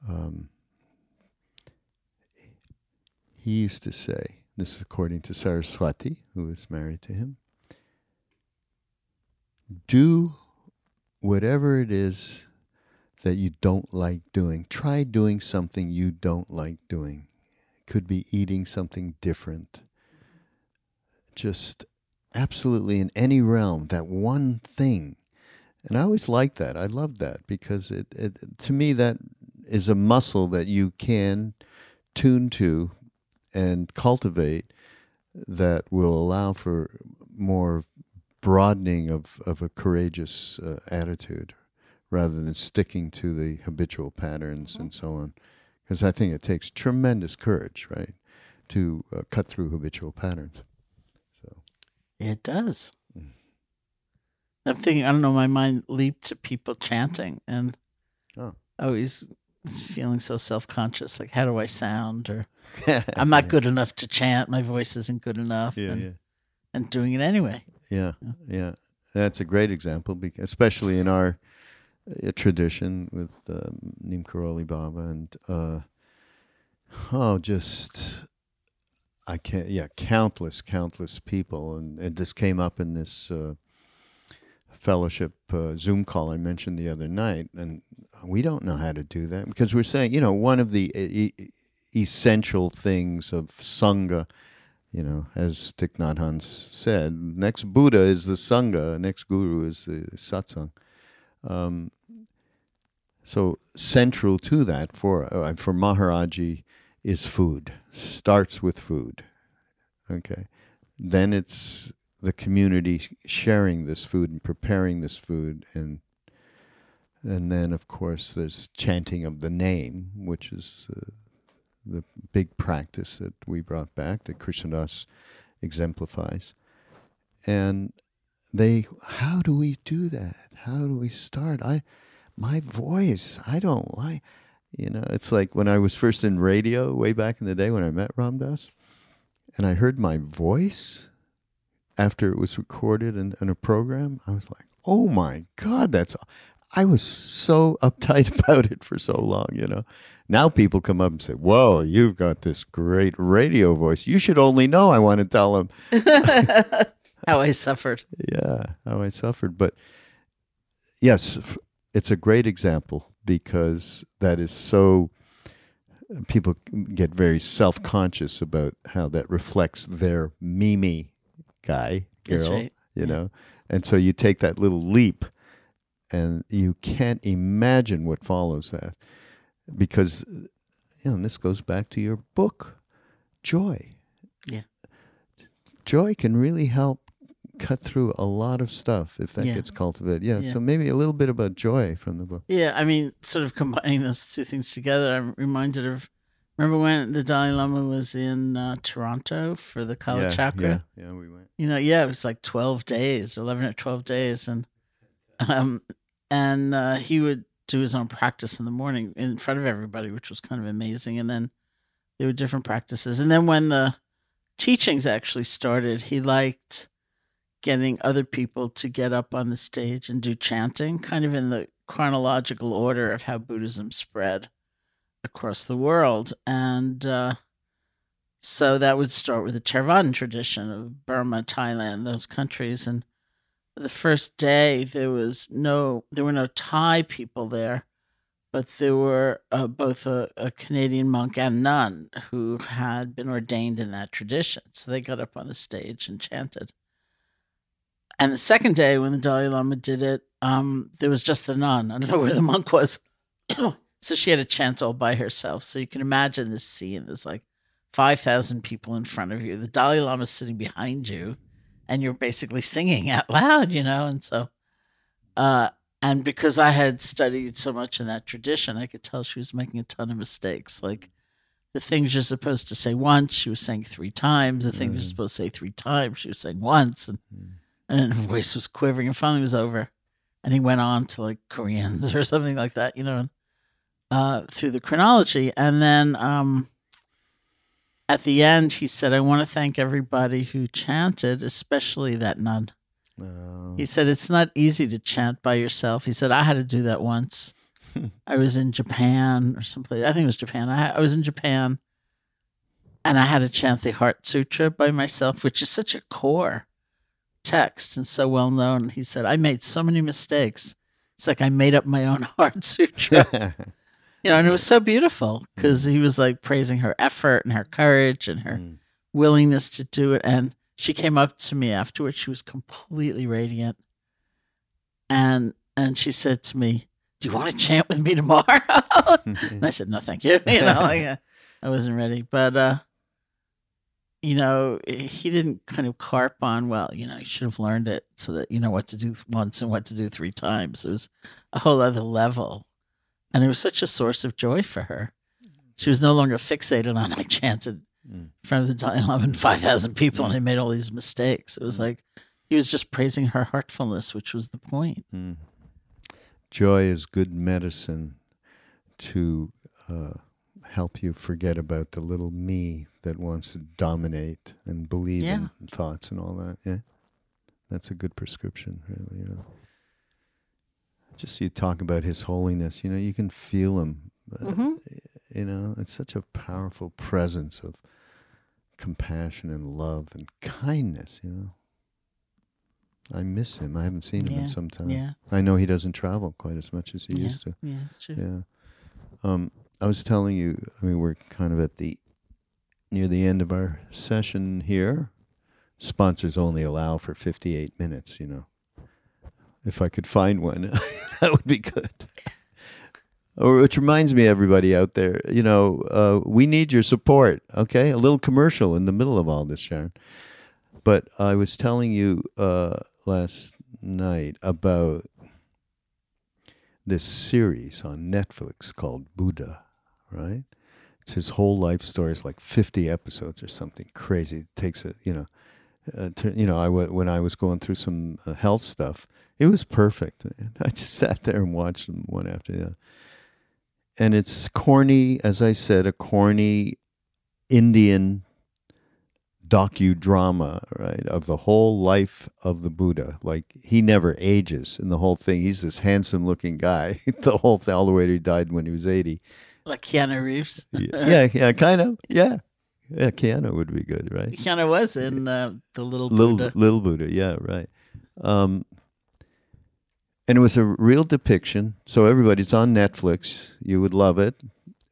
Um, he used to say, this is according to Saraswati, who was married to him do whatever it is that you don't like doing. Try doing something you don't like doing. It could be eating something different. Just absolutely in any realm, that one thing. And I always liked that. I loved that because it, it to me that is a muscle that you can tune to and cultivate that will allow for more broadening of, of a courageous uh, attitude rather than sticking to the habitual patterns and so on. Because I think it takes tremendous courage, right, to uh, cut through habitual patterns. So It does. I'm thinking, I don't know, my mind leaped to people chanting and Oh. always feeling so self conscious. Like, how do I sound? Or I'm not good enough to chant. My voice isn't good enough. Yeah, and, yeah. and doing it anyway. Yeah, yeah, that's a great example, bec- especially in our uh, tradition with um, Neem Karoli Baba and uh, oh, just I can't. Yeah, countless, countless people, and, and this came up in this uh, fellowship uh, Zoom call I mentioned the other night, and we don't know how to do that because we're saying, you know, one of the e- essential things of sangha you know, as Thich Nhat Hanh said, next Buddha is the Sangha, next Guru is the Satsang. Um, so central to that for uh, for Maharaji is food. Starts with food. Okay, then it's the community sharing this food and preparing this food, and and then of course there's chanting of the name, which is. Uh, the big practice that we brought back that Krishna Das exemplifies. And they how do we do that? How do we start? I my voice, I don't like you know, it's like when I was first in radio way back in the day when I met Ram Dass and I heard my voice after it was recorded in, in a program, I was like, Oh my God, that's I was so uptight about it for so long, you know. Now people come up and say, Whoa, you've got this great radio voice. You should only know. I want to tell them, How I suffered. yeah, how I suffered. But yes, it's a great example because that is so, people get very self conscious about how that reflects their Mimi guy, girl, right. you know. And so you take that little leap and you can't imagine what follows that because you know and this goes back to your book joy Yeah. joy can really help cut through a lot of stuff if that Yeah. gets cultivated yeah, Yeah. so maybe a little bit about joy from the book Yeah, I mean, sort of combining those two things together, I'm reminded of Remember when the Dalai Lama was in uh, Toronto for the Kala yeah, Chakra? Yeah, yeah, we went. You know, yeah, it was like twelve days, eleven or twelve days, and um, and uh, he would do his own practice in the morning in front of everybody, which was kind of amazing. And then there were different practices, and then when the teachings actually started, he liked getting other people to get up on the stage and do chanting, kind of in the chronological order of how Buddhism spread across the world. And uh, so that would start with the Theravada tradition of Burma, Thailand, those countries. And the first day, there was no, there were no Thai people there, but there were uh, both a, a Canadian monk and nun who had been ordained in that tradition. So they got up on the stage and chanted. And the second day, when the Dalai Lama did it, um, there was just the nun. I don't know where the monk was. So she had a chant all by herself. So you can imagine this scene. There's like 5,000 people in front of you. The Dalai Lama's sitting behind you, and you're basically singing out loud, you know? And so, uh, and because I had studied so much in that tradition, I could tell she was making a ton of mistakes. Like the things you're supposed to say once, she was saying three times. The things you're supposed to say three times, she was saying once. And, and then her voice was quivering, and finally it was over. And he went on to like Koreans or something like that, you know, uh, through the chronology. And then um, at the end, he said, I want to thank everybody who chanted, especially that nun. Oh, He said, It's not easy to chant by yourself. He said, I had to do that once. I was in Japan or someplace. I think it was Japan. I, I was in Japan and I had to chant the Heart Sutra by myself, which is such a core text and so well known. He said, I made so many mistakes. It's like I made up my own Heart Sutra. you know, and it was so beautiful because he was like praising her effort and her courage and her Mm. willingness to do it. And she came up to me afterwards. She was completely radiant, and and she said to me, "Do you want to chant with me tomorrow?" and I said, "No, thank you." You know, like, uh, I wasn't ready, but uh, you know, he didn't kind of carp on. Well, you know, you should have learned it so that you know what to do once and what to do three times. It was a whole other level, and it was such a source of joy for her. She was no longer fixated on I chanted Mm. in front of the Dalai Lama and five thousand people, and he made all these mistakes. It was like he was just praising her heartfulness, which was the point. Mm. Joy is good medicine to uh, help you forget about the little me that wants to dominate and believe Yeah. in thoughts and all that. Yeah, that's a good prescription, really. You know, just you talk about His Holiness. You know, you can feel Him. uh, Mhm. You know, it's such a powerful presence of compassion and love and kindness. You know. I miss him. I haven't seen him Yeah, in some time. Yeah, I know he doesn't travel quite as much as he yeah, used to. yeah, sure. Yeah. Um, I was telling you, I mean, we're kind of at the near the end of our session here. Sponsors only allow for 58 minutes, you know. If I could find one, that would be good. Or which reminds me, everybody out there, you know, uh, we need your support. Okay, a little commercial in the middle of all this, Sharon. But I was telling you uh, last night about this series on Netflix called Buddha, right? It's his whole life story. It's like 50 episodes or something crazy. It takes a, you know, uh, to, you know, I w- when I was going through some uh, health stuff, it was perfect. I just sat there and watched them one after the other. And it's corny, as I said, a corny Indian docudrama, right, of the whole life of the Buddha. Like he never ages in the whole thing. He's this handsome looking guy the whole all the way to he died when he was eighty. Like Keanu Reeves. Yeah, yeah, kind of. Yeah, yeah. Keanu would be good, right? Keanu was in uh, the Little Little little Buddha. Yeah, right. Um, and it was a real depiction. So everybody, it's on Netflix. You would love it.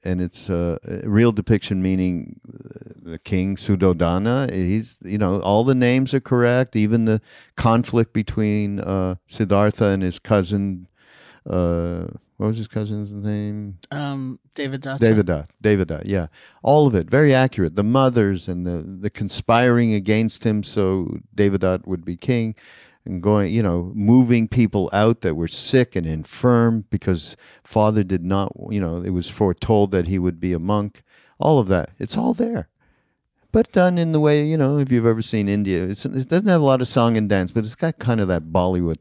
And it's uh, a real depiction, meaning uh, the king Suddhodana. He's, you know, all the names are correct. Even the conflict between uh, Siddhartha and his cousin. Uh, what was his cousin's name? Um, David Datta. Devadatta. Devadatta, yeah. All of it, very accurate. The mothers and the, the conspiring against him so Devadatta would be king and going, you know, moving people out that were sick and infirm because father did not, you know, it was foretold that he would be a monk. all of that. It's all there. But done in the way, you know, if you've ever seen India, it's, it doesn't have a lot of song and dance, but it's got kind of that Bollywood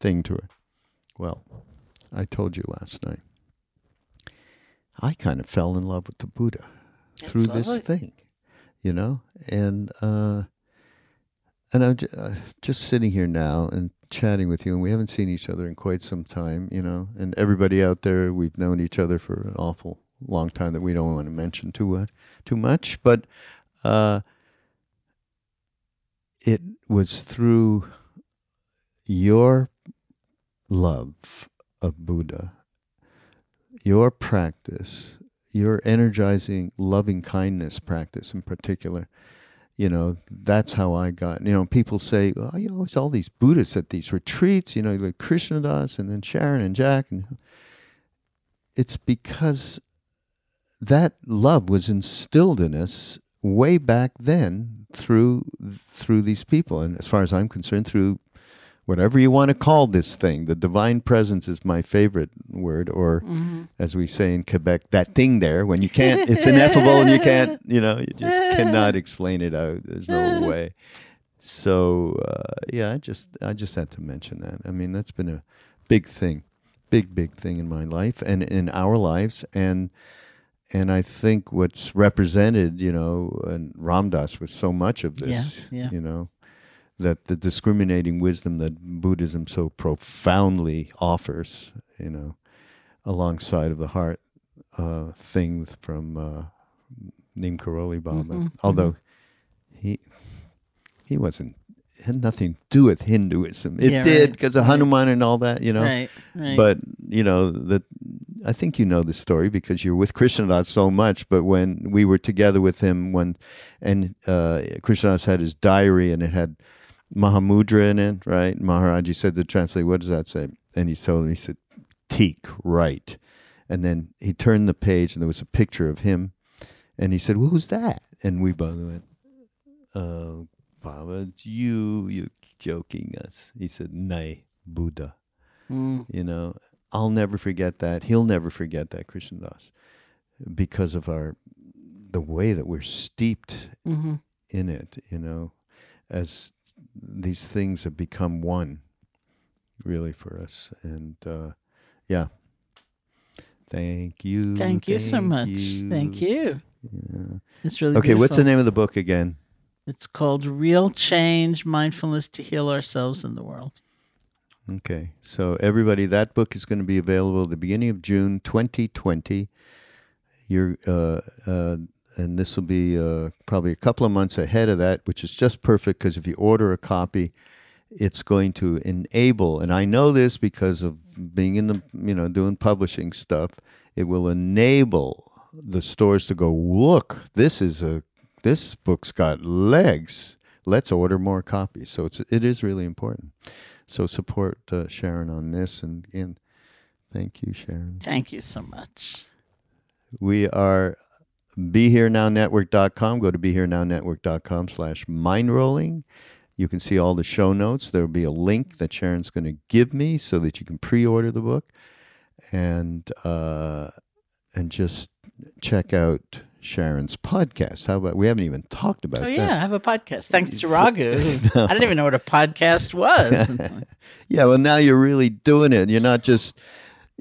thing to it. Well, I told you last night. I kind of fell in love with the Buddha through this thing, you know, and uh, and I'm uh, just sitting here now and chatting with you, and we haven't seen each other in quite some time, you know, and everybody out there, we've known each other for an awful long time that we don't want to mention too uh, too much, but uh, it was through your love of Buddha, your practice, your energizing loving kindness practice in particular. You know, that's how I got. You know, people say, "Oh, you know, it's all these Buddhists at these retreats." You know, like Krishna Das and then Sharon and Jack, and it's because that love was instilled in us way back then through through these people, and as far as I'm concerned, through whatever you want to call this thing. The divine presence is my favorite word, or as we say in Quebec, that thing there. When you can't, it's ineffable, and you can't, you know, you just cannot explain it out. There's no way. So uh, yeah, I just I just had to mention that. I mean, that's been a big thing, big big thing in my life and in our lives, and and I think what's represented, you know, and Ram Dass was so much of this, Yeah, yeah. you know, that the discriminating wisdom that Buddhism so profoundly offers, you know, alongside of the heart uh, thing from uh, Neem Karoli Baba. Mm-hmm, Although he he wasn't had nothing to do with Hinduism. It Yeah, did right, because of right. Hanuman and all that, you know. Right, right. But you know that I think you know the story because you're with Krishna Das so much. But when we were together with him, when and uh, Krishna Das had his diary and it had Mahamudra in it, right? Maharaji said to translate, "What does that say?" And he told him, he said, "Teak, right." And then he turned the page and there was a picture of him, and he said, well, "Who's that?" And we both went, "Oh, Baba, it's you. You're joking us." He said, "Nay, Buddha." Mm. You know, I'll never forget that. He'll never forget that, Krishna Das, because of our the way that we're steeped hmm in it. You know, as these things have become one, really for us. And uh, yeah, thank you. Thank you so much. Thank you. Yeah. It's really Okay, what's the name of the book again? It's called Real Change Mindfulness to Heal Ourselves and the World. Okay, so everybody, that book is going to be available at the beginning of June 2020. You're, uh, uh, and this will be uh, probably a couple of months ahead of that, which is just perfect because if you order a copy, it's going to enable, and I know this because of being in the, you know, doing publishing stuff. It will enable the stores to go, look, this is a, this book's got legs. Let's order more copies. So it's, it is really important. So support uh, Sharon on this, and and thank you, Sharon. Thank you so much. We are BeHereNowNetwork.com. Go to BeHereNowNetwork.com slash mindrolling. You can see all the show notes. There will be a link that Sharon's going to give me so that you can pre-order the book, and uh, and just check out Sharon's podcast. How about we haven't even talked about it? Oh that? yeah, I have a podcast. Thanks to Raghu. I didn't even know what a podcast was. Yeah, well, now you're really doing it. You're not just,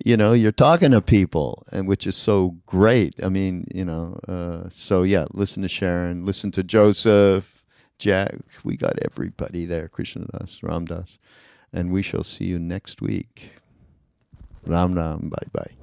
you know, you're talking to people, and which is so great. I mean, you know, uh, so yeah, listen to Sharon, listen to Joseph, Jack. We got everybody there. Krishna Das, Ram Dass, and we shall see you next week. Ram Ram. Bye bye.